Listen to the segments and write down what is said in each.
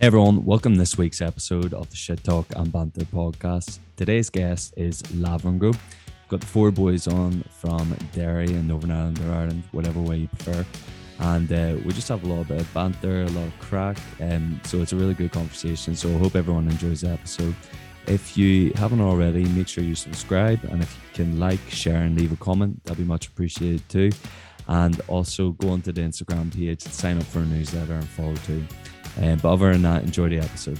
Hey everyone, welcome to this week's episode of the Shit Talk and Banter podcast. Today's guest is Lavengro. Got the four boys on from Derry and Northern Ireland or Ireland, whatever way you prefer. And uh, we just have a bit of banter, a lot of crack. Um, so it's a really good conversation. So I hope everyone enjoys the episode. If you haven't already, make sure you subscribe. And if you can like, share, and leave a comment, that'd be much appreciated too. And also go onto the Instagram page, to sign up for a newsletter, and follow too. Um, but other than that, enjoy the episode.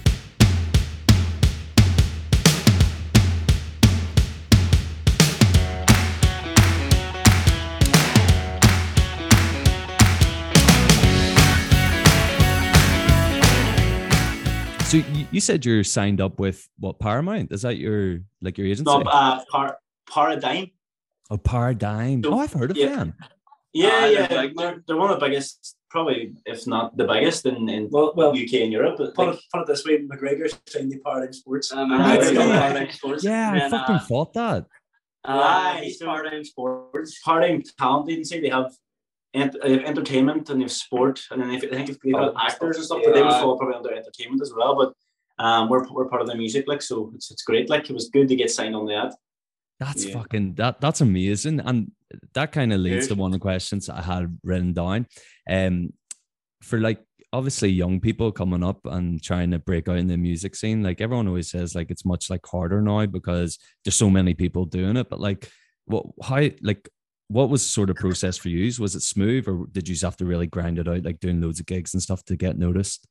So you, you said you're signed up with what Paramount? Is that your like your agency? No, uh, par- Paradigm. oh, Paradigm. So- Oh, I've heard of yeah. them. Yeah, Ah, yeah, they're big, they're, they're one of the biggest, probably if not the biggest in, in Well, well, UK and Europe. But put like, it, put it this way: McGregor's signed the Paradigm Sports. Um, Ah, he's yeah. got Paradigm Sports. Yeah, I fucking uh, thought that. uh, Right, he's so- Paradigm Sports. Paradigm Talent Agency, they have ent- they have entertainment and they have sport, and then they, I think if they've got Oh, actors and stuff, but they would yeah. fall probably under entertainment as well. But um, we're, we're part of the music, like so, it's, it's great. Like it was good to get signed on that. That's Yeah. fucking that that's amazing. And that kind of leads to one of the questions I had written down. Um for like obviously young people coming up and trying to break out in the music scene, like everyone always says like it's much like harder now because there's so many people doing it. But like what how like what was sort of process for you? Was it smooth or did you just have to really grind it out, like doing loads of gigs and stuff to get noticed?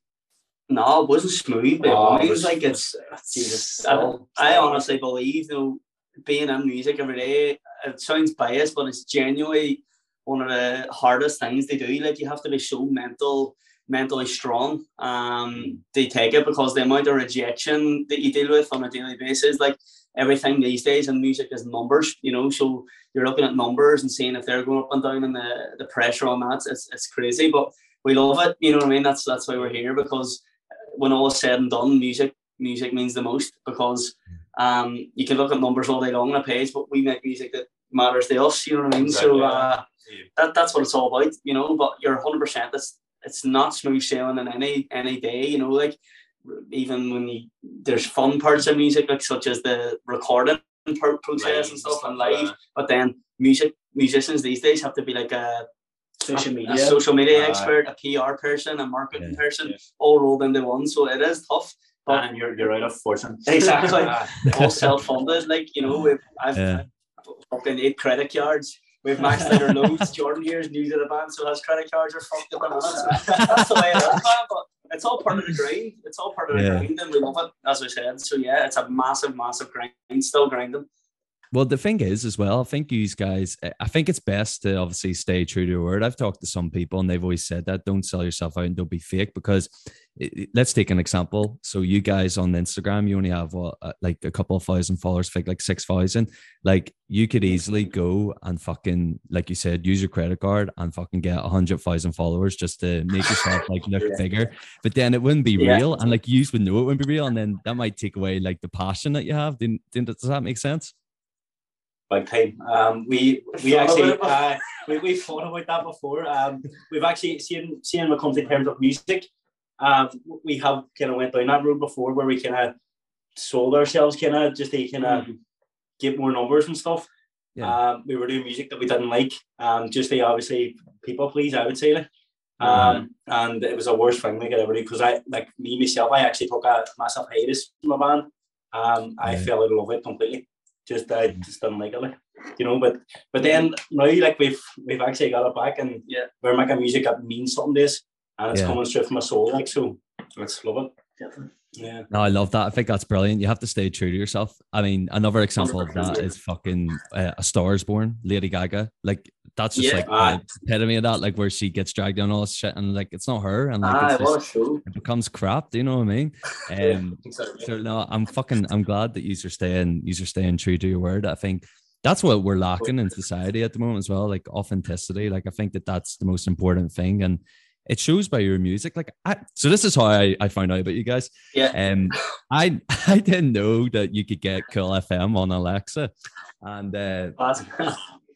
No, it wasn't smooth. But Oh, it it was was- like it's. Jesus, I, still- I honestly believe, you know, being in music every day, it sounds biased, but it's genuinely one of the hardest things they do. Like you have to be so mental, mentally strong. Um, they take it because the amount of rejection that you deal with on a daily basis, like everything these days in music is numbers, you know. So you're looking at numbers and seeing if they're going up and down and the, the pressure on that, it's, it's crazy. But we love it, you know what I mean? That's that's why we're here because when all is said and done, music music means the most because um you can look at numbers all day long on a page, but we make music that matters to us, you know what I mean? So Exactly. uh that, that's what it's all about, you know, but you're hundred percent it's it's not smooth sailing in any any day, you know, like even when you there's fun parts of music, like such as the recording pro- process and stuff and live, but then music musicians these days have to be like a social a media. social media Uh, expert, a PR person, a marketing Yeah. person, Yeah. all rolled into one. So it is tough. But and you're you're out of fortune. Exactly. All self-funded. Like you know, we've I've, Yeah. Fucking eight credit cards. We've maxed out our loads. Jordan here is new to the band, so has credit cards are fucked up. So that's the way it is, man. But it's all part of the grind. It's all part of the Yeah. grind, and we love it, as we said. So yeah, it's a massive, massive grind. Still grinding. Well, the thing is, as well, I think you guys, eh, I think it's best to obviously stay true to your word. I've talked to some people and they've always said that don't sell yourself out and don't be fake because it- it- let's take an example. So, you guys on Instagram, you only have what, uh, like a couple of thousand followers, fake like 6,000. Like, you could easily go and fucking, like you said, use your credit card and fucking get a 100,000 followers just to make yourself like look Yeah. bigger. But then it wouldn't be Yeah. real. And like, you would know it wouldn't be real. And then that might take away like the passion that you have. Didn't, didn't, does that make sense? big time. Um, we we actually uh, we we thought about that before. Um, we've actually seen seen when it comes in terms of music. Um, we have kind of went down that road before where we kind of sold ourselves kind of just to kind of get more numbers and stuff. Yeah. Um, we were doing music that we didn't like, um, just to obviously people please. I would say like. Mm-hmm. Um, and it was the worst thing like everybody because I like me myself I actually took a massive hiatus from my band. Um, I fell out of love with it completely. Just I just didn't like it, like, you know. But but then now like we've we've actually got it back and Yeah. we're making music that means something to us and it's Yeah. coming straight from my soul. Like so, let's love it. Yeah. No, I love that. I think that's brilliant. You have to stay true to yourself. I mean, another example of that is fucking uh, A Star is Born, Lady Gaga. Like, that's just Yeah. like Ah. the epitome of that, like where she gets dragged down all this shit and like it's not her and like Ah, it's what a just, it becomes crap. Do you know what I mean? Um, Exactly. so no, I'm fucking I'm glad that you're staying you're staying true to your word. I think that's what we're lacking in society at the moment as well, like authenticity. Like I think that that's the most important thing, and it shows by your music. Like I, so, this is how I, I found out about you guys. Yeah. Um, I I didn't know that you could get Cool FM on Alexa, and uh,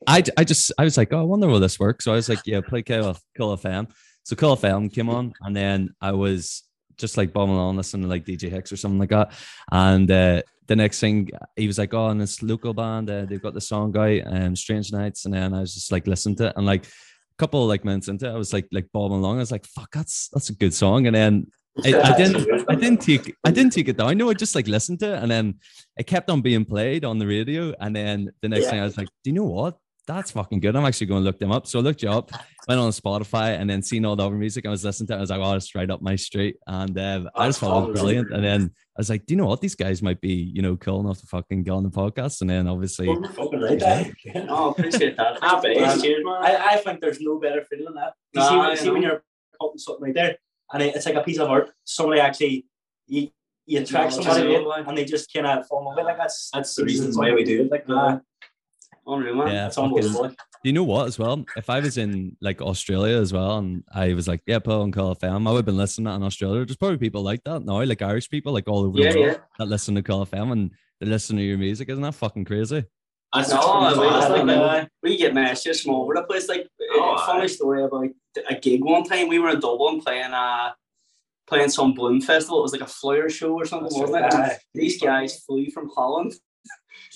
I, I just I was like, oh, I wonder will this work. So I was like, yeah, play Cool, cool FM. So Cool FM came on, and then I was just like bombing along, listening to like DJ Hicks or something like that. And uh, the next thing he was like, "Oh, and this local band, uh, they've got the song guy, um, Strange Nights," and then I was just like listening to it, and like couple of, like minutes into it, I was like like bobbing along. I was like, "Fuck, that's that's a good song," and then. I, I didn't. I didn't take. I didn't take it down. No, I just like listened to it, and then it kept on being played on the radio. And then the next Yeah. thing I was like, "Do you know what? That's fucking good. I'm actually going to look them up." So I looked you up, went on Spotify, and then seen all the other music. I was listening to. it. I was like, "Oh, it's right up my street," and um, I just thought it was brilliant. And then I was like, "Do you know what? These guys might be, you know, cool enough to fucking get on the podcast." And then obviously, Well, fucking right, eh? No, appreciate that. Happy Man, days. cheers, man. I, I think there's no better feeling than that. You Nah, see, I when, see when you're putting something right there, and it, it's like a piece of art. Somebody actually, you, you attract No, somebody, just to it, like- and they just kind of fall in love. Like that's that's the reason why we do it. Like, uh, Unreal, man. yeah, it's fucking, unbelievable. you know what as well? If I was in like Australia as well, and I was like, "Yeah, put on Cool FM," I would have been listening to that in Australia. There's probably people like that now, like Irish people, like all over Yeah, the world yeah. that listen to Cool FM and they listen to your music. Isn't that fucking crazy? That's No, just I mean, like, uh, We get messages from over the place. Like, Oh, a funny aye. story about a gig one time. We were in Dublin playing uh playing some Bloom festival. It was like a flyer show or something, That's wasn't right, it? And these guys flew from Holland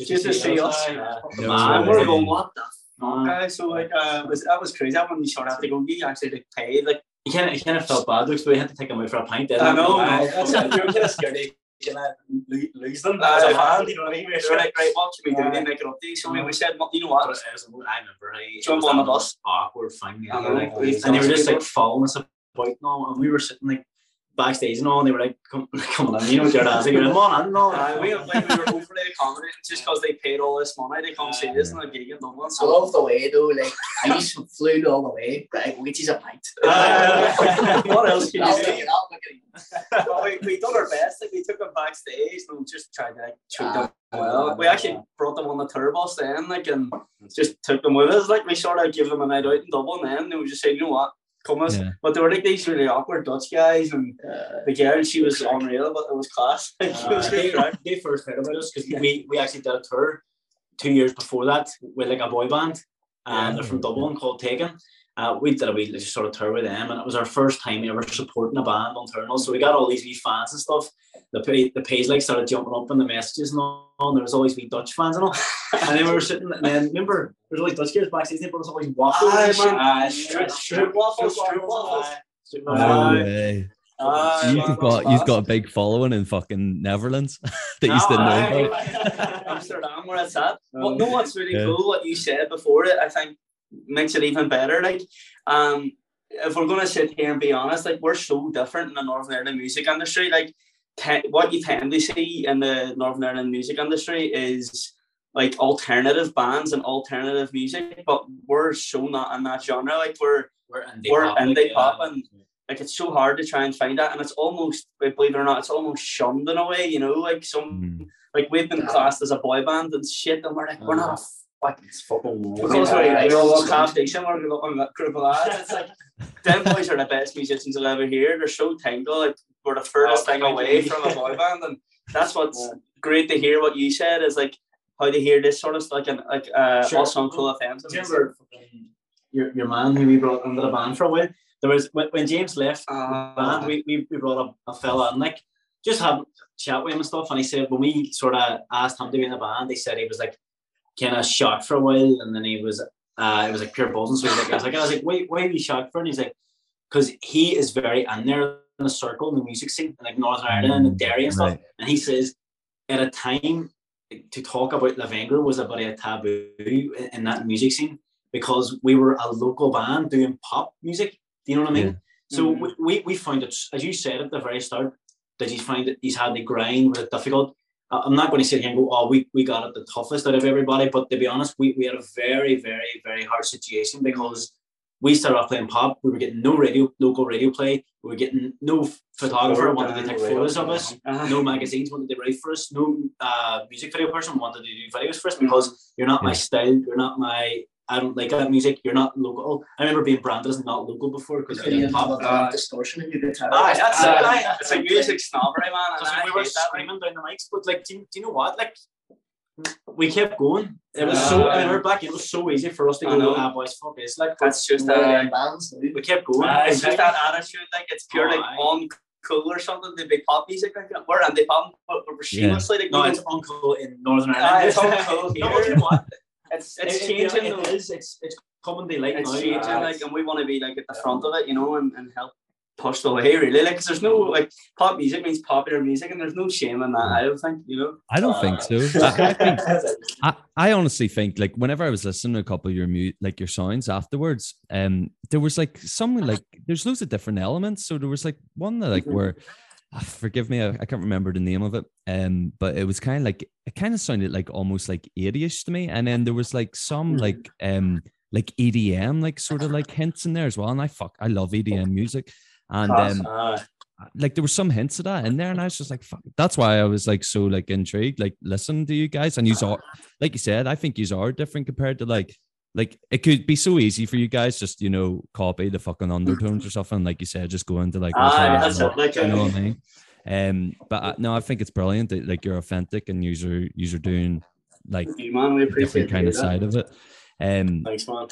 just to see us. uh, No and way. we're going, what the fuck, uh, guys? So like, uh, was that was crazy. That when you sort of have to go, you actually like paid like You kind of, you kind of felt bad because we had to take him out for a pint. didn't I know, Aye, no. that's it. You were kind of scared to kind of lose them Aye, as a aye. fan. You know what I mean? We were They sort were of like, right, what can we do Aye. to make it up to you? So we, we said, you know But what? it was, I remember how it Jump was on the that bus. Awkward thing. I you know, know, like, and they were just like people. following us about and all, and we were sitting like backstage and all, and they were like, "Come, come on, in," you know, with your dancing, going, "Come on, in," no, Uh, we, like, we were overly accommodating just because they paid all this money to come see this in a gig in Dublin. I love the way though, like I used to flew all the way, like which is a pint. Uh, what else can I'll you say? it up, look at it. well, we, we done our best. Like we took them backstage and we just tried to like treat them Ah, well. We actually brought them on the tour bus then, like, and just took them with us. Like we sort of give them a night out in Dublin. Then and we just say, you know what, come us. Yeah. But they were like these really awkward Dutch guys, and Uh, the girl she was unreal, but it was class. Like, it was Uh, they, they first heard about us because we, we actually did a tour two years before that with like a boy band, and they're from Dublin called Taken. Uh, we did a wee like, sort of tour with them, and it was our first time ever supporting a band on tour. So we got all these wee fans and stuff. The pay, the page like started jumping up in the messages and all. And there was always wee Dutch fans and all. and then we were sitting, and then remember there's always Dutch guys backstage. They brought us always waffles. Aye, and shit. man. Aye, Strip- strip, strip waffles, strip waffles. Aye, strip No waffles. way. You've got that's you've got a big following in fucking Netherlands that you didn't know about. Amsterdam where it's at. Um, But no, what's really Yeah. cool, what you said before it, I think makes it even better. Like, um, if we're gonna sit here and be honest, like we're so different in the Northern Ireland music industry. Like, te- what you tend to see in the Northern Ireland music industry is like alternative bands and alternative music, but we're so not in that genre. Like, we're We're indie We're pop, indie like, pop yeah. and- like it's so hard to try and find that, and it's almost, believe it or not, it's almost shunned in a way. You know, like some Mm. like we've been classed as a boy band and shit, and we're like, we're not a fucking It's fucking because Yeah, we yeah, we all look yeah. half decent, we're a little group of lads. It's like them boys are the best musicians I'll ever hear. They're so tangled, like we're the furthest Oh, thing away from a boy band, and that's what's Yeah. great to hear. What you said is like how to hear this sort of stuff, like an like uh, Sure. us on Cool FM. Do you remember your, your man who we brought under the band for a while? There was when, when James left the Uh, band, we, we, we brought up a fella and like just having a chat with him and stuff. And he said when we sort of asked him to be in the band, they said he was like kind of shocked for a while, and then he was uh it was like pure buzzing. So he was like, I was like, I was like, wait, why are you shocked for? And he's like, because he is very in there in the circle in the music scene, in like Northern Ireland and Derry and stuff. Right. And he says, at a time to talk about Lavengro was about a taboo in, in that music scene because we were a local band doing pop music. Do you know what I mean? Yeah. So Mhm. we, we, we found it, as you said at the very start, that he's find that he's had the grind with it difficult. I'm not going to sit here and go, oh, we, we got it the toughest out of everybody. But to be honest, we, we had a very, very, very hard situation because we started off playing pop. We were getting no radio, local radio play. We were getting no photographer wanted to take photos of us. uh, No magazines wanted to write for us. No uh, music video person wanted to do videos for us because you're not my style. You're not my. I don't like that music. You're not local. I remember being branded as not local before because Could you have pop. a Uh, distortion in your guitar? Aye, that's it, uh, aye. it's like music snobbery, man. And Because I we were hate that. like, screaming down the mics, but like, do you, do you know what? Like, we kept going. It was so. I Uh, remember back. It was so easy for us to I go. know. Ah, boys, fuck this. Like, That's just that. of uh, them bands. we kept going. Uh, it's just that attitude, like it's pure like Aye. cool or something to be pop music like that. We're anti-pop, but we're shamelessly like, No, we it's don't- uncool in Northern Ireland. it's uncool No, here. you know what? It's it's It- it- changing. It, though. is. It's it's coming daylight it's now. changing, Uh, like, and we want to be like at the front of it, you know, and, and help push the way, really. Like, 'cause there's no like pop music means popular music, and there's no shame in that. I don't think, you know. I don't think so. I, I think I, I honestly think like whenever I was listening to a couple of your mu- like your sounds afterwards, um, there was like some like there's loads of different elements. So there was like one that like Mhm. Ah, forgive me, I, I can't remember the name of it. Um, but it was kind of like it kind of sounded like almost like 80ish to me. And then there was like some Mhm. like um like EDM, like sort of like hints in there as well. And I fuck I love EDM music. And um uh, like there were some hints of that in there, and I was just like, fuck. That's why I was like so like intrigued, like listen to you guys, and you are like you said, I think you are different compared to like like it could be so easy for you guys just you know copy the fucking undertones or something, like you said, just go into like Ah, that's up. Like, you know uh, what I mean? Um, but I, no, I think it's brilliant that like you're authentic and you're you're doing like you man, we different kind of that. side of it. Um, thanks, man.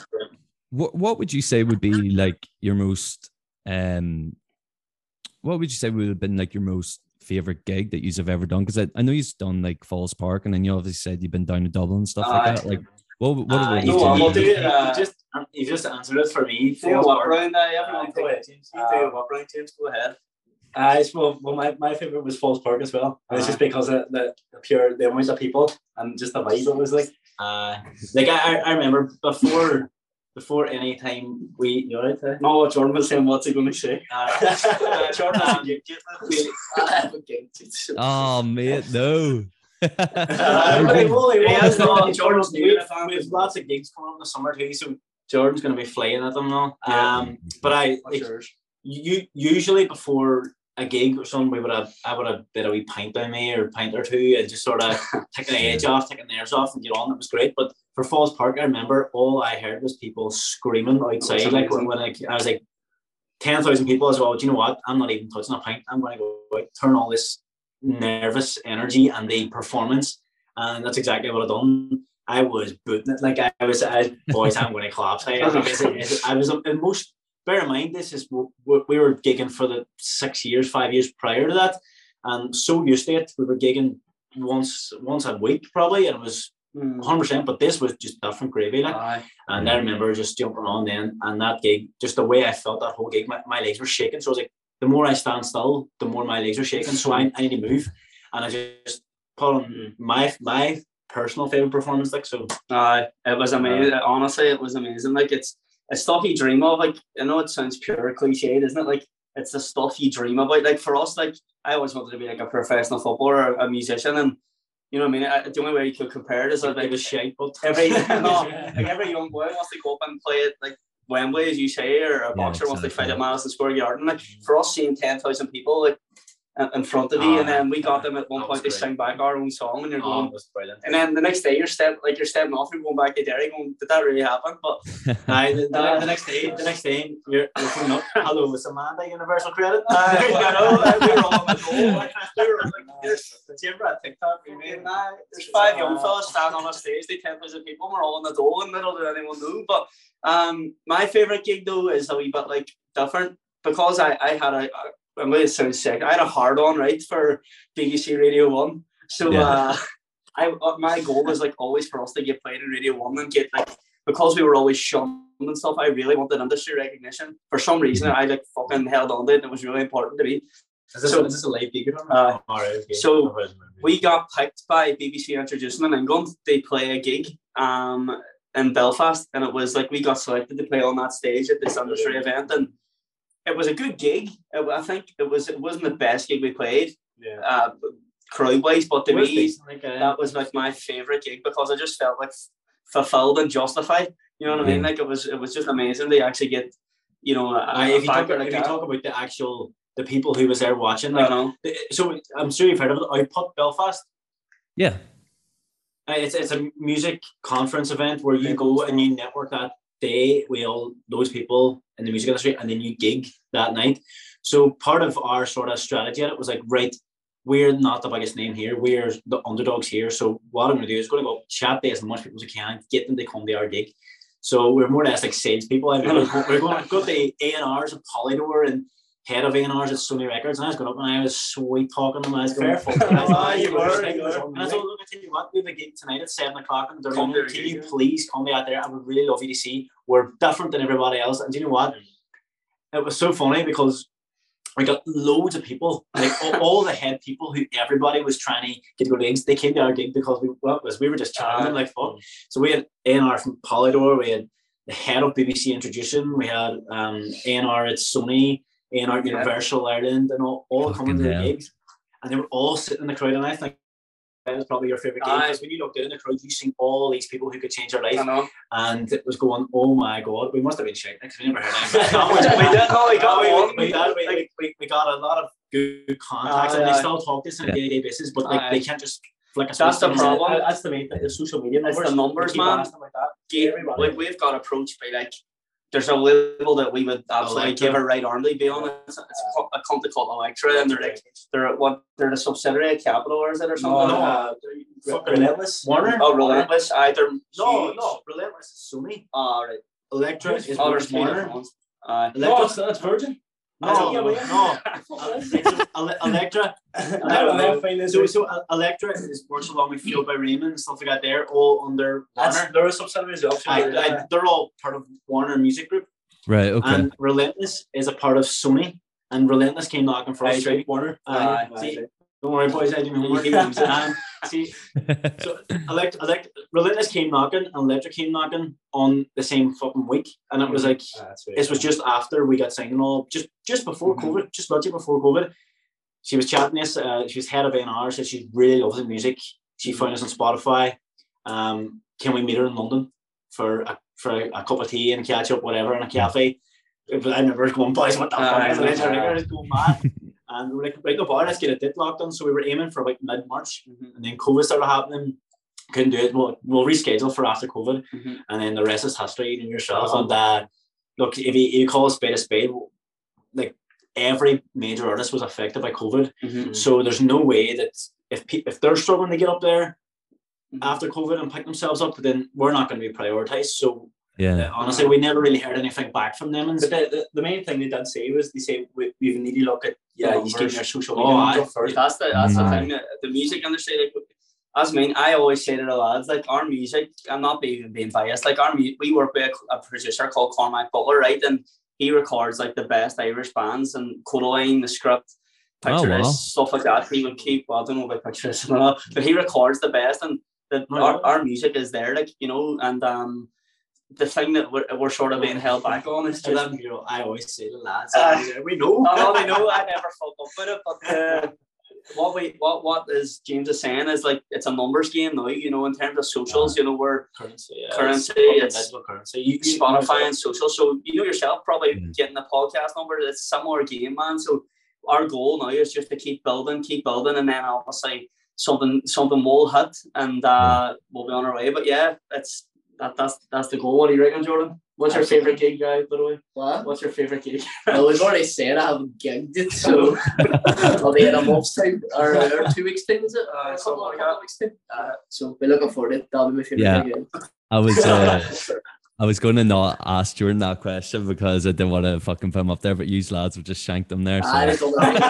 what what would you say would be like your most um what would you say would have been like your most favorite gig that you've ever done because I, I know you've done like Falls Park and then you obviously said you've been down to Dublin and stuff Aye. like that like what what, what Uh, would you, you know what, you, we'll do you, it, uh, you just you just answered it for me. Do a Falls walk Park. around Uh, go ahead, it. James. You do a walk around, James. Go ahead. Uh, it's, well, well, my, my favorite was Falls Park as well. And it's just because of the, the pure the amount of people and just the vibe it was like. Uh, like I, I- I remember before before any time we you know right there. No, Jordan was saying, what's he going to say? Uh, Jordan, Um, you- you- I have oh mate no Uh, You're okay, good. well, He has Jordan's new we've lots of gigs coming up in the summer too, so Jordan's going to be flying at them now. Um, but I like, you usually before a gig or something, we would have I would have bit of a wee pint by me or a pint or two and just sort of taking the edge off, taking the airs off, and get on. It was great. But for Falls Park, I remember all I heard was people screaming outside. Like when, when I, I was like ten thousand people as well. Do you know what? I'm not even touching a pint. I'm going to go out, turn all this nervous energy and the performance, and that's exactly what I done. I was booting it like I was. I boys, I'm going to collapse. I, I was, I was in most. Bear in mind, this is we were gigging for the six years, five years prior to that, and so used to it. We were gigging once once a week probably, and it was Mm. 100. percent But this was just different gravy, like. Aye. And I remember just jumping on then, and that gig, just the way I felt that whole gig, my, my legs were shaking. So I was like, the more I stand still, the more my legs are shaking. So I, I need to move, and I just put on my my personal favorite performance. Like so, Aye, it was amazing. Honestly, it was amazing. Like it's it's stuff you dream of. Like I know it sounds pure cliche, isn't it? Like it's the stuff you dream about. Like for us, like I always wanted to be like a professional footballer or a musician, and you know what I mean. I, the only way you could compare it is like it was shite, but every no, like every young boy wants to go up and play it like Wembley, as you say, or a boxer wants to fight exactly. at Madison Square Garden. Like for us, seeing ten thousand people like in- in front of you, and then we got them at one That was point. They great. sang back our own song, and you're oh, going. it was brilliant. And then the next day, you're step like you're stepping off, you're going back to Derry, going, "Did that really happen?" But Aye, the, the, the next day, the next day, you're, you're coming up. Hello, it's Amanda. Universal Credit. uh, you know, we were all on the goal. Like, we were like, there's, Did you ever at TikTok? I mean, there's five young fellas standing on a stage, they ten thousand people, and we're all on the dole in the middle. Did anyone know? But um, my favorite gig though is a wee bit like different because I I had a, a I'm going to sound sick. I had a hard on right for BBC Radio One, so Yeah. uh, I uh, my goal was like always for us to get played in Radio One and get like because we were always shunned and stuff. I really wanted industry recognition. For some reason, I like fucking held on to it. and It was really important to me. Is this, So- is this a live gig? Uh, All right, okay. so we got picked by BBC Introducing in England. They play a gig um in Belfast, and it was like we got selected to play on that stage at this industry event, and it was a good gig. It- I think it was. It wasn't the best gig we played, yeah. uh, crowd wise, but to It me, decent, like, uh, that was like my favorite gig because I just felt like fulfilled and justified. You know what I mean? Like it was. It was just amazing to actually get. You know, a, Aye, if you talk, like if you talk about the actual the people who was there watching, I know. the- so I'm sure you've heard of it. I Output Belfast. yeah It's it's a music conference event where you go and you network that day with all those people in the music industry, and then you gig that night. So part of our sort of strategy at it was like, right, we're not the biggest name here. We're the underdogs here. So what I'm going to do is going to go chat to as much people as I can, get them to come to our gig. So we're more or less like salespeople. I mean, we're, we're going to go to A and R's and Polydor and head of A&Rs at Sony Records, and I was going up and I was sweet talking to him. I was going, Fair fuck. "Ah, you were, And you were. I told him, look, I tell you what, we have a gig tonight at 7 o'clock in Dublin. Can you you go." please come out there? I would really love you to see. We're different than everybody else. And do you know what? It was so funny because we got loads of people, like all, all the head people who everybody was trying to get to go to gigs. They came to our gig because we well, was we were just chatting them like fuck. So we had A&R from Polydor, we had the head of BBC Introducing, we had um A&R at Sony, A&R Universal Ireland, and all, all coming to the gigs. And they were all sitting in the crowd, and I think that was probably your favorite gig Aye. because when you looked out in the crowd, you seen all these people who could change your life, I know. and it was going, oh my god, we must have been shaking because we never heard anything. We did. We got we, we. We, we, we, we got a lot of good contacts, Aye, and aye. they still talk to us on a Yeah. day-to-day basis, but like, Aye. they can't just like a That's the problem. Uh, That's the main thing. The social media It's numbers. the numbers, man. asking about that. Game, like we've got approached by like there's a label that we would absolutely Elektra. give a right arm to be on. It's, it's a, a company called Elektra, and they're like they're what they're the subsidiary of Capitol, or is it or something? no, Uh, relentless. Warner. oh, Relentless. Either No, no, relentless is Sony. All right. Elektra is Warner. Uh, No, that's Virgin. No, I no, know. no. Ele- Elektra. I don't know. Find this So, so uh, Elektra is works along with Fueled by Ramen and stuff like that. They're all under That's Warner. there are subsidiaries of I, I, they're all part of Warner Music Group. Right. Okay. And Relentless is a part of Sony. And Relentless came knocking for us. Right, straight. Warner. Aye, Aye, see, aye. Don't worry, boys. I didn't homework. um, see, so elect, elect, Relentless came knocking and Elektra came knocking on the same fucking week, and it was like Ah, this was just after we got signed and all, just just before Mhm. COVID, just literally before COVID. She was chatting us. Uh, she was head of A&R, so she really loves the music. She found us on Spotify. Um, can we meet her in London for a, for a, a cup of tea and catch up, whatever, in a cafe? I remember going, boys, what the fuck Aye, is this? aye. We're going mad. And we were like, right, no bar, let's get a date locked on. So we were aiming for like mid March, Mhm. and then COVID started happening. Couldn't do it. We'll, we'll reschedule for after COVID, Mhm. and then the rest is history. You know yourself. Uh-huh. And uh, look, if you, you call a spade a spade, like every major artist was affected by COVID. Mhm. So there's no way that if pe- if they're struggling to get up there Mhm. after COVID and pick themselves up, then we're not going to be prioritized. So yeah. uh, honestly, we never really heard anything back from them. And But the, the, the main thing they did say was they say we, we need to look at yeah, the he's numbers. giving their social Oh, media aye. number first. That's the that's the Mm. thing. that The music industry, like as me, I always say to the lads, like our music. I'm not even being biased. Like our mu- we work with a, a producer called Cormac Butler, right? And he records like the best Irish bands and Kodaline, the script, Oh, picture wow. stuff like that. He would keep. Well, I don't know about Picture This but he records the best, and the, Oh, our, our music is there, like you know, and um. The thing that we're, we're sort of being held back on is just that, you know, I always say the lads, Uh, we know. I know they know I never fuck up with it, but uh, what we what what is James is saying is like it's a numbers game now. You know, in terms of socials, you know, we're currency, yeah, Currency, it's, it's- currency. You, you- Spotify and social. So you know yourself, probably Mm. getting the podcast number. It's similar game, man. So our goal now is just to keep building, keep building, and then obviously something something will hit, and uh, we'll be on our way. But yeah, it's that that's that's the goal. What do you reckon, Jordan? What's your favorite gig, guy? By the way, What? what's your favorite gig? Well, we've already said I haven't gigged it, so I'll be in a month's time or, or two weeks time, is it? Uh, a couple, like couple of weeks time. Uh, so be looking forward to it. That'll be my favorite Yeah. gig. I was uh, I was going to not ask Jordan that question because I didn't want to fucking put him up there, but you lads have just shanked him there. So it's all right, it's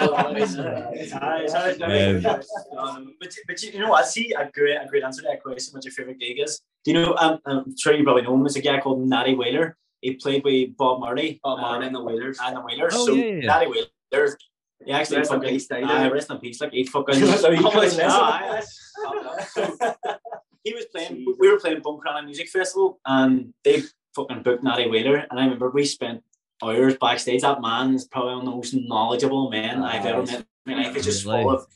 all right. Aye, it's alright, no, um, but, but you, you know? I see a great a great answer to that question. What your favorite gig is? Do you know? Um, I'm sure you probably know him. There's a guy called Natty Whaler. He played with Bob Marley. Bob Marley um, and the Wailers. and the Wailers. Oh, so yeah, yeah. Natty Whaler. He actually Rest in fucking peace, Natty. aye, rest in peace. Like he fucking. So you How much- couldn't Aye, listen? aye. he was playing. We were playing Buncrana Music Festival, and they fucking booked Natty Whaler. And I remember we spent hours backstage. That man is probably one of the most knowledgeable men I've ever met. in my life. He's just full of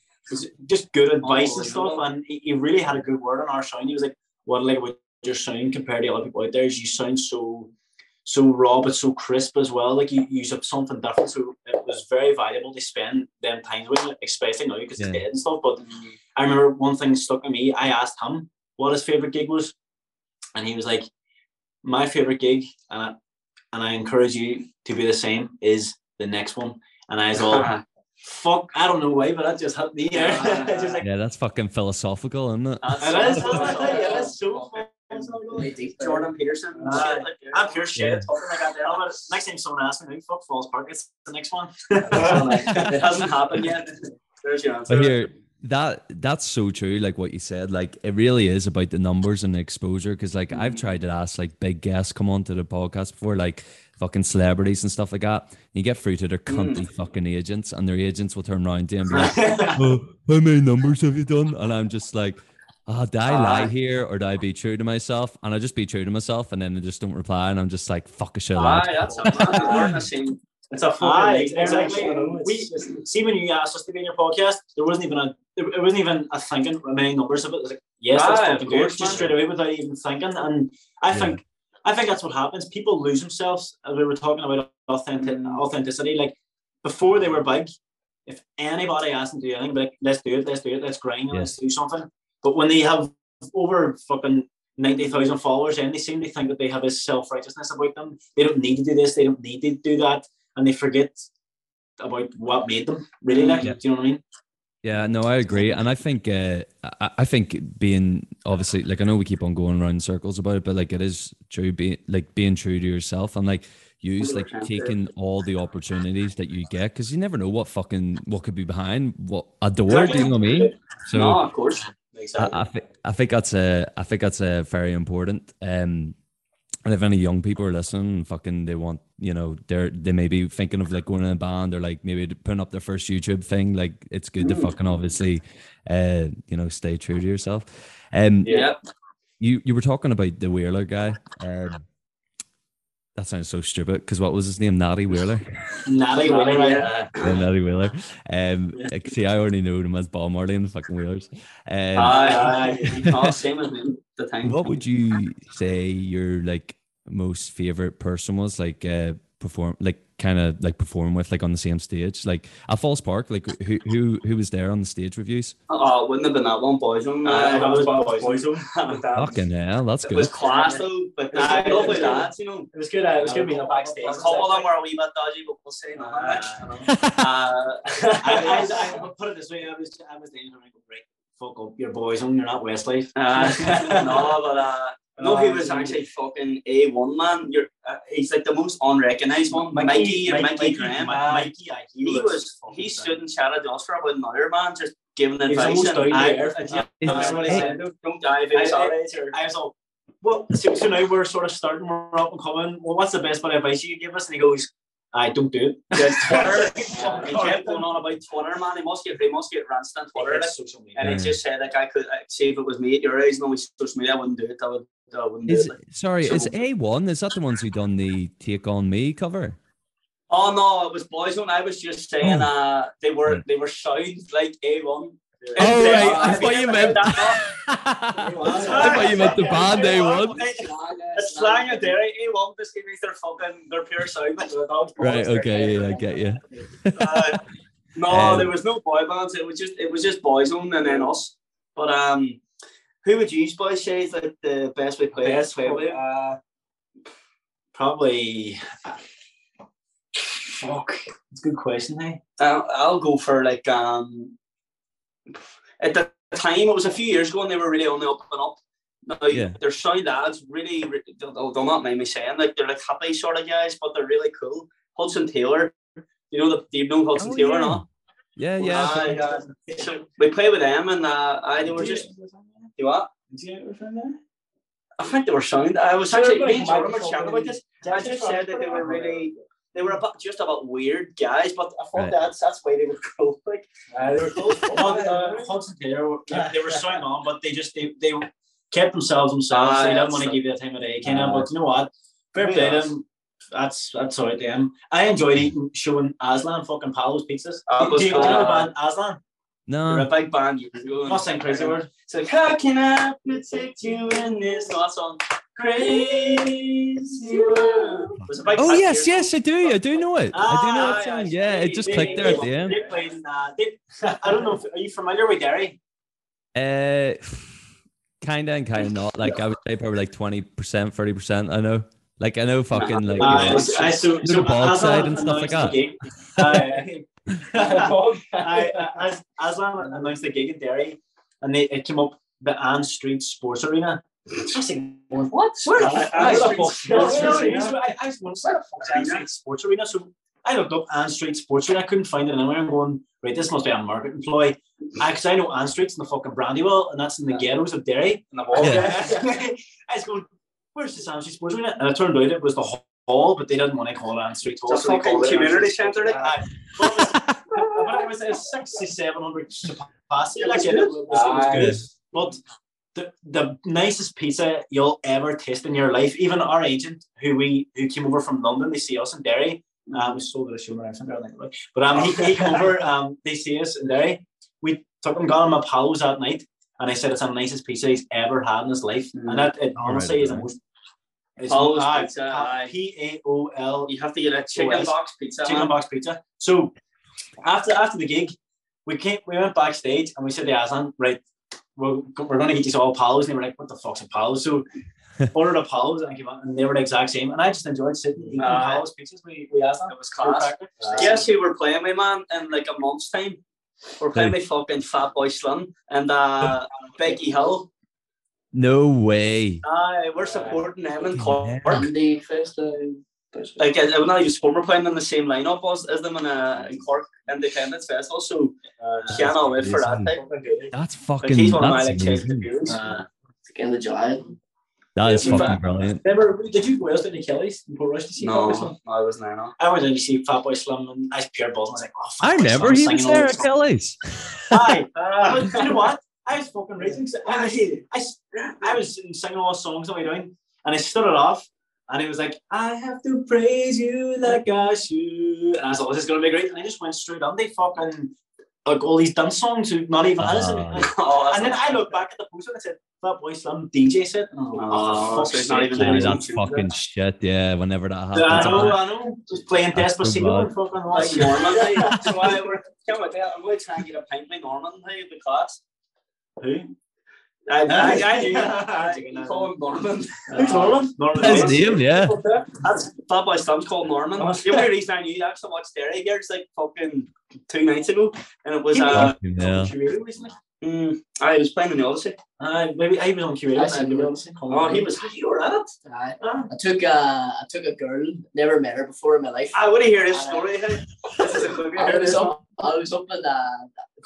just good advice and stuff. And he, he really had a good word on our sound. He was like, "What I like about your sound compared to other people out there is you sound so." So raw but so crisp as well. Like you use up something different. So it was very valuable to spend them times with, him, especially now because Yeah. he's dead and stuff. But I remember one thing stuck in me. I asked him what his favorite gig was, and he was like, "My favorite gig, and I, and I encourage you to be the same, is the next one." And I was all, "Fuck, I don't know why, but that just hit me." It's just like, yeah, that's fucking philosophical, isn't it? it is, isn't it? Yeah, that's so. Only deep there. Jordan Peterson. and Aye. shit like. I'm pure shit. Yeah. Oh Talking like that. But next time someone asks me, who fuck Falls Park? It's the next one. it hasn't happened yet. There's your answer. But here, that that's so true. Like what you said, like it really is about the numbers and the exposure. Because like I've mm-hmm. tried to ask like big guests come onto the podcast before, like fucking celebrities and stuff like that. You get through to their mm. cunty fucking agents, and their agents will turn around to you and be like, "Oh, how many numbers have you done?" And I'm just like. Ah, did I lie Aye. here or did I be true to myself? And I just be true to myself and then I just don't reply and I'm just like, fuck a shit. lad." Aye, that's a man. We're in the. It's a Aye, fucking exactly. exactly. We see when you asked us to be in your podcast, there wasn't even a there, it wasn't even a thinking how many numbers of it. It was like, yes, let's fucking of do it course, just man. straight away without even thinking. And I Yeah. think I think that's what happens. People lose themselves. As we were talking about authentic Mm. authenticity, like before they were big, if anybody asked them to do anything, like let's do it, let's do it, let's grind, and let's do something. But when they have over fucking ninety thousand followers, and they seem to think that they have a self righteousness about them. They don't need to do this. They don't need to do that, and they forget about what made them. Really, like, Yeah. do you know what I mean? Yeah, no, I agree, and I think uh, I, I think being obviously like I know we keep on going around circles about it, but like it is true, being like being true to yourself and like use like taking all the opportunities that you get because you never know what fucking what could be behind what a door. Exactly. Do you know what I mean? So no, of course. I, I think I think that's a I think that's a very important. Um, and if any young people are listening, fucking they want you know they're they may be thinking of like going in a band or like maybe putting up their first YouTube thing. Like it's good to fucking obviously, uh, you know, stay true to yourself. Um, Yeah. you you were talking about the Wheeler guy. Um, that sounds so stupid because what was his name? Natty Wheeler. Natty Wheeler, yeah. yeah, Natty Wheeler. Um, like, see, I already know him as Bob Marley and the fucking Wheelers. Um, Aye, aye. Same as me the time. What would you say your like most favorite person was like uh perform like kind of like perform with like on the same stage like at Falls Park like who who who was there on the stage reviews you? Oh, it wouldn't have been that one, boys. Aye, uh, that was Bob Boys Boyzone. Fucking hell, that's good. it was class though, but Aye, uh, lovely it was good. lads, you know. It was good. Uh, it was good being a backstage. A couple of them were a wee bit dodgy, but we'll say no much. Uh, Uh, I, I, I will put it this way. I was I was thinking, I'm like, break, fuck up, your Boyzone. You're not Westlife. uh, no, but uh, no, he was actually fucking a one man. You're, uh, he's like the most unrecognized one. Mikey, and Mikey, Graham. Mikey, aye, he was fucking he sick. stood and chatted to us for about another man, just giving He was advice. almost and, down Aye, there. yeah, that's what he said. Don't, don't dive I- in. Sorry, I was all, well, so, so now we're sort of starting, we're up and coming. Well, what's the best bit of advice you could give us? And he goes, I don't do it. There's Twitter. he kept going on about Twitter, man. He must get he must get ranced on Twitter. like, social media. and he just said like I could like, say if it was me at your age, no, with social media, I wouldn't do it. I would, I wouldn't do Is like. sorry, So- is A one? Is that the ones who done the Take On Me cover? Oh no, it was boys' Boyzone. I was just saying, Oh. uh, they were they were sound like A one. Oh, right, I thought you meant- I thought you meant the band A one. It's slang and Derry. A one just give me their fucking their pure sound. Right, okay, yeah, I get you. Uh, no, Um, there was no boy bands. It was just it was just boys' Boyzone and then us. But um, who would you boys say is like the best way to play? Best play with? uh, probably. Fuck, it's a good question, hey. I'll, I'll go for like um. At the time, it was a few years ago, and they were really on the up and up. Now, Yeah. their sound lads really, really they'll, they'll not mind me saying like they're like happy sort of guys, but they're really cool. Hudson Taylor, you know the do you know Hudson Oh, Taylor? yeah. No, Yeah, yeah. Uh, so we play with them, and uh, I they were just do what? I think they were sound. I was actually me and Jordan were chatting about this. I just said that they were really. They were about just about weird guys, but I thought Right. that's that's why they were cool. Like Uh, they were close. well, uh, Hudson Taylor, they were swinging on, but they just they, they kept themselves themselves. Aye, they didn't want to give you the time of day, kind of. Aye. But you know what? Fair Really play them. That's that's all right. Them. I enjoyed eating, showing Aslan fucking Palos pizzas. That do, was do you know the band Aslan? They're a No, big band. You go Must sound crazy word. It's like how can I protect you in this? No, that song. Crazy world. It was a big oh yes, here. yes, I do, I do know it. I do know Ah, that song. Yeah, they- it just they- clicked there at the end. They played in, uh, they, I don't know. If, are you familiar with Derry? Uh, kinda and kinda not. Like I would say probably like twenty percent, thirty percent. I know. Like I know fucking like. Uh, yeah. I, so, Is it a bog Aslan side and stuff like that. the gig. I, I, as Aslan announced the gig in Derry, and they, it came up the Ann Street Sports Arena, I was thinking, what? Where? Where? I, I, Where the fuck- Sports Arena. So I, I just went, where the fuck's Ann Street Sports Arena? So I looked up Ann Street Sports Arena. I couldn't find it anywhere. I'm going, right, this must be a market employee. Because I know Ann Street's in the fucking Brandywell, and that's in the ghettos of Derry. In the wall. Yeah. I was going, where's this Ann Street Sports Arena? And it turned out it was the hall, but they didn't want to call it Ann Street Hall. It's a so fucking it community Street centre, Sports like. Arena. But it was, it was 6,700 capacity. Like, it, was, it was good. But the, the nicest pizza you'll ever taste in your life, even our agent who we who came over from London, they see us in Derry. Um, we sold it a show around somewhere, I think, right? But um, he, he came over, um, they see us in Derry. We took him, got him a Palos that night, and I said it's the nicest pizza he's ever had in his life. And that, it honestly Alright, is the most. It's aye, Pizza, aye. P A O L You have to get a chicken Yes. box pizza. chicken man. box pizza. So after after the gig, we came we went backstage and we said to Aslan, right, we're, we're gonna get these all palos. And they were like, what the fuck's a palo? So ordered a palos and I came out and they were the exact same. And I just enjoyed sitting eating Aye. palos pizzas. We we Aslan. It was class. Uh, Guess we're playing with, man, in like a month's time? We're playing with fucking Fatboy Slim and uh, Becky Hill. No way. Aye, we're supporting them in Cork. Andy Fest. uh, Like, uh, we're not even supporting, playing in the same lineup as, as them in, uh, in Cork Indiependence Festival, so uh, can't wait for that. amazing. Type. That's Like, fucking. he's one of my like chasing amazing. Uh, again the July. That is Yeah, fucking but- brilliant. Remember, did you go else to the Kelly's in Portrush to see Fatboy Slim? No, I wasn't there. No. I went in to see Fatboy Slim and I was pure buzz. I was like, oh, Fat I Boy remember Slim he was there at Kelly's. Aye. But you know what? I was fucking raging. I, I, I was singing all the songs on my doing, and I stood it off, and it was like, I have to praise you like I should. And I thought, this is going to be great. And I just went straight on. They fucking, like, all these dance songs who not even Ah. listening. Oh, and then I looked back at the poster and it said, that Boy Slim DJ set. And I was like, Oh, oh, so it's not even sake. Aye, Ladies and that's gentlemen. fucking shit. Yeah, whenever that happens. I know, I'm I know. Just playing That's so Despacito bad. and fucking all Like that. Norman, so I, we're, come with that. I'm going to try and get a pint with Norman, hey, the class. Who? I, I, I, I, call him Norman. Who's Norman? Norman. His Bates. name, yeah. That's Fatboy Slim's called Norman. The only reason I knew that because I watched Derry Girls like fucking two nights ago, and it was Yeah. uh, Fucking hell. Recently. Mm, I was playing in the Odyssey. Uh, maybe I was on Curator. I seen the Odyssey. Oh, he was. You were at it. Aye. Ah. I took uh, I took a girl, never met her before in my life. I want to hear this story. Hey. This is a movie. I was up, I was up in uh,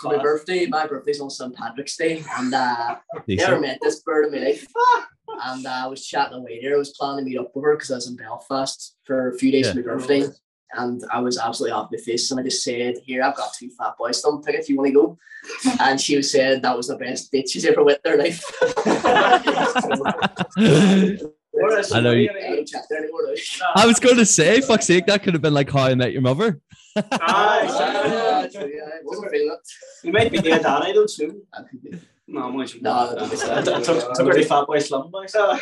for my birthday. My birthday's on St Patrick's Day, and uh, never met this bird in my life. And uh, I was chatting away there. I was planning to meet up with her because I was in Belfast for a few days Yeah. for my birthday. And I was absolutely off my face. And I just said, Here, I've got two fat boys. Don't pick if you want to go. And she was saying that was the best date she's ever with in her life. I know you- I don't chat there anymore. though. I was going to say, fuck's sake, that could have been like how I met your mother. Ah, yeah, yeah, wasn't feeling it. You might be near that. I don't know. I could be. No, I'm only joking. No, I don't think so. I t- I took, took her to Fatboy Slim boys. Um,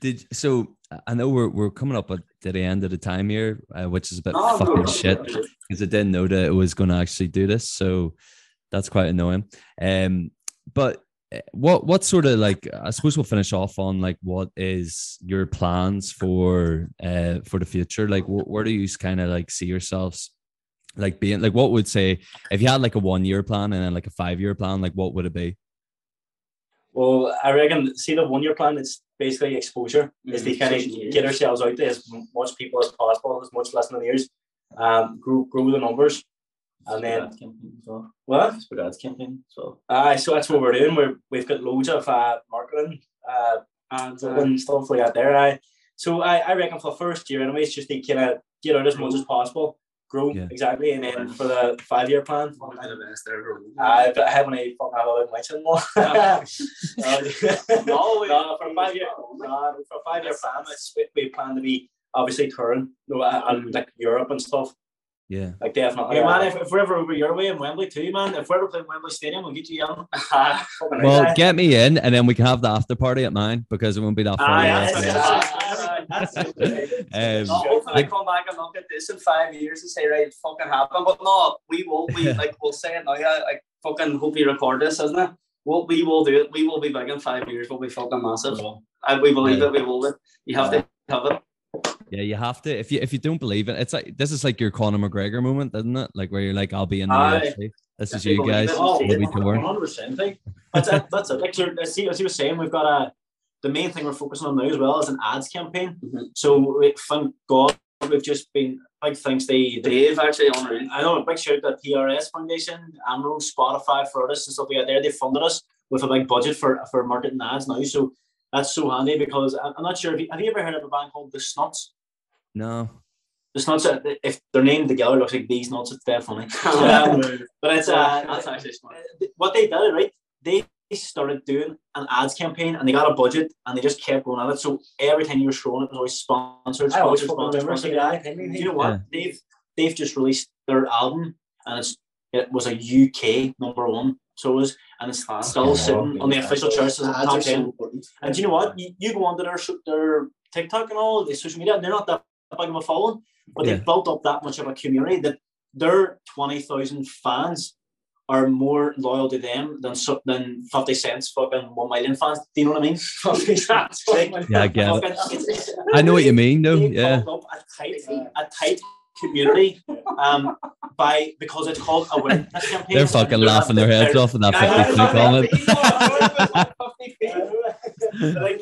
Did so? I know we're we're coming up at the end of the time here, uh, which is a bit No, fucking no, shit because I didn't know that it was going to actually do this. So that's quite annoying. Um, but uh, what what sort of like? I suppose we'll finish off on like what is your plans for uh for the future? Like, wh- where do you kind of like see yourselves? Like being like, what would say if you had like a one year plan and then like a five year plan? Like, what would it be? Well, I reckon, see the one year plan, it's basically exposure. Is to kind of get ourselves out there as much people as possible, as much listening ears, um, grow, grow the numbers. And then, what? Spaghetti campaign. So Aye, so that's what we're doing. We're, we've got loads of uh, marketing uh, And uh, and stuff like that there. Aye. So I, I reckon for the first year, anyways, just to kind of get out as much as possible, grow Yeah. exactly. And then for the five year plan, one of the. I, I haven't even fucking have a mention more. No, no, for five year, no, for five year plan, we, we plan to be obviously touring, you know, and like Europe and stuff. Yeah. Like definitely, yeah, man. If, if we're ever over your way in Wembley too, man. If we're ever playing Wembley Stadium, we'll get you young. Fucking Well, get me in, and then we can have the after party at mine because it won't be that far. Aye, away. That's- it. Um, No, hopefully like- come back and look at this in five years and say, right, it fucking happened. But no, we will be like we'll say it now. Yeah, like fucking hope you record this, isn't it? What we will do it. We will be big in five years. We'll be fucking massive. And we believe Yeah. it. We will. It. You have to have it. Yeah, you have to. If you if you don't believe it, it's like this is like your Conor McGregor moment, isn't it? Like where you're like, I'll be in the. UFC. This is you guys. it, Maybe 100%. Like, that's it. That's it. Like, sure, as he, as he was saying, we've got a the main thing we're focusing on now as well is an ads campaign. Mhm. So we, thank God we've just been big thanks to Dave actually on I know a big shout out to PRS Foundation, IMRO, Spotify for artists and stuff like that. There, they funded us with a big budget for for marketing ads now. So that's so handy because I- I'm not sure if you, have you ever heard of a band called the Snuts? No. The Snuts, uh, if they're named together, looks like these nuts. It's dead funny. Um, but it's uh, That's actually smart. what they did, right? They started doing an ads campaign and they got a budget and they just kept going at it. So every time you were scrolling, it was always sponsored, I always sponsored, fucking sponsored, remember sponsored. seeing that. I mean, Do you know what? Yeah. They've they've just released their album and it's it was a UK number one. So it was and it's still yeah. sitting on the official charts as a top ten. And do you know what? You, you go onto their their TikTok and all the social media, and they're not that big of a following, but Yeah. they've built up that much of a community that their twenty thousand fans are more loyal to them than than fifty cents fucking one million fans. Do you know what I mean? Yeah, I get it. fucking- it's- I know what you mean, though. they've Yeah. up a tight a tight community um by because it's called awareness campaign. They're fucking laughing their heads off in that Yeah, 50 comment. Like,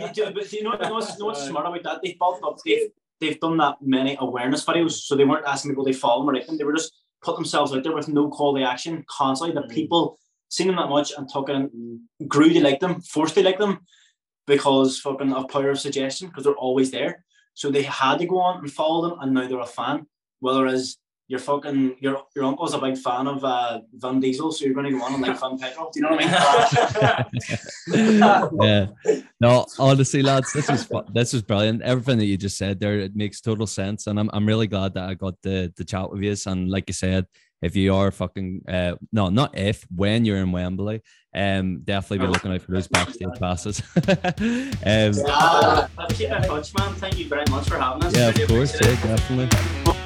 Like, do, but do you know, you know, what's, you know what's smart about that? They've built up, they've, they've done that many awareness videos, so they weren't asking people they follow them or anything. They were just put themselves out there with no call to action constantly. The mm. people seen them that much and talking grew to like them, forced to like them because fucking of power of suggestion, because they're always there. So they had to go on and follow them, and now they're a fan. Whereas your fucking your your uncle's a big fan of uh, Vin Diesel, so you're going to go on and like Vin Petrol. Do you know what I mean? yeah. No, honestly, lads, this is this is brilliant. Everything that you just said there, it makes total sense, and I'm I'm really glad that I got the the chat with you. And like you said, if you are fucking uh, no, not if when you're in Wembley, um, definitely be looking out for those backstage passes. um, uh, keep in touch, man. Thank you very much for having us. yeah, of course, yeah, definitely.